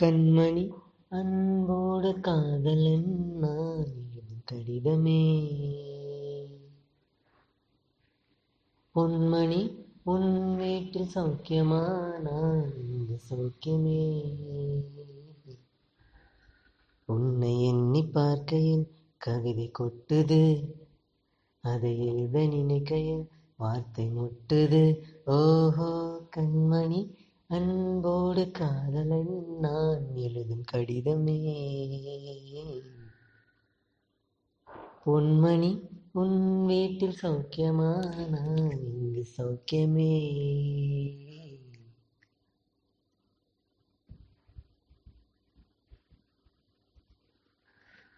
கண்மணி. அன்போடு காதலன் நான் எழுதும் கடிதமே. பொன்மணி உன் வீட்டில் சௌக்கியமா நான் இங்கு சௌக்கியமே. உன்னை எண்ணி பார்க்கையில் கவிதை கொட்டுது. அதை எழுத நினைக்கையில் வார்த்தை முட்டுது. ஓஹோ கண்மணி அன்போடு காதலன் நான் எழுதும் கடிதமே. பொன்மணி உன் வீட்டில் சௌக்கியமா நான் இங்கு சௌக்கியமே.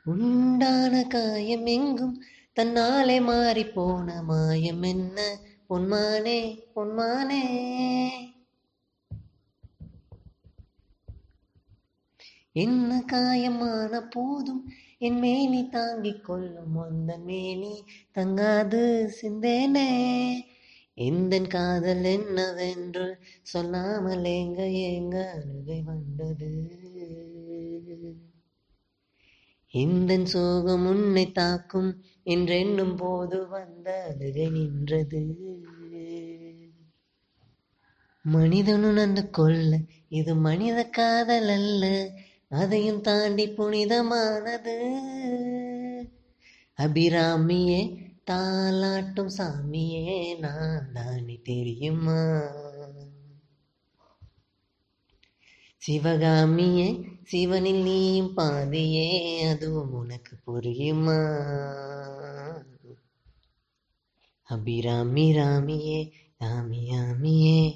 உண்டான காயம் எங்கும் தன்னாலே மாறி போன மாயம் என்ன? பொன்மானே பொன்மானே. என்ன காயமான போதும். என் மேனி தாங்கிக் கொள்ளும் அந்த மேனி தங்காது சிந்தேனே. எந்த காதல் என்னவென்று சொல்லாமல் எங்க எங்க அழுகை வந்தது. இந்த சோகம் உன்னை தாக்கும் என்றெண்ணும் போது வந்த அழுகை நின்றது. மனிதனு நன்று கொள்ள இது மனித காதல் அல்ல. அதையும் தாண்டி புனிதமானது. அபிராமியே தாலாட்டும் சாமியே நான் தானே தெரியுமா? சிவகாமியே சிவனில் நீயும் பாதியே அதுவும் உனக்கு புரியுமா? அபிராமி ராமியே ராமி ராமியே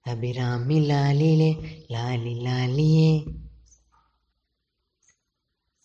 அபிராமி லாலிலே லாலி லாலியே.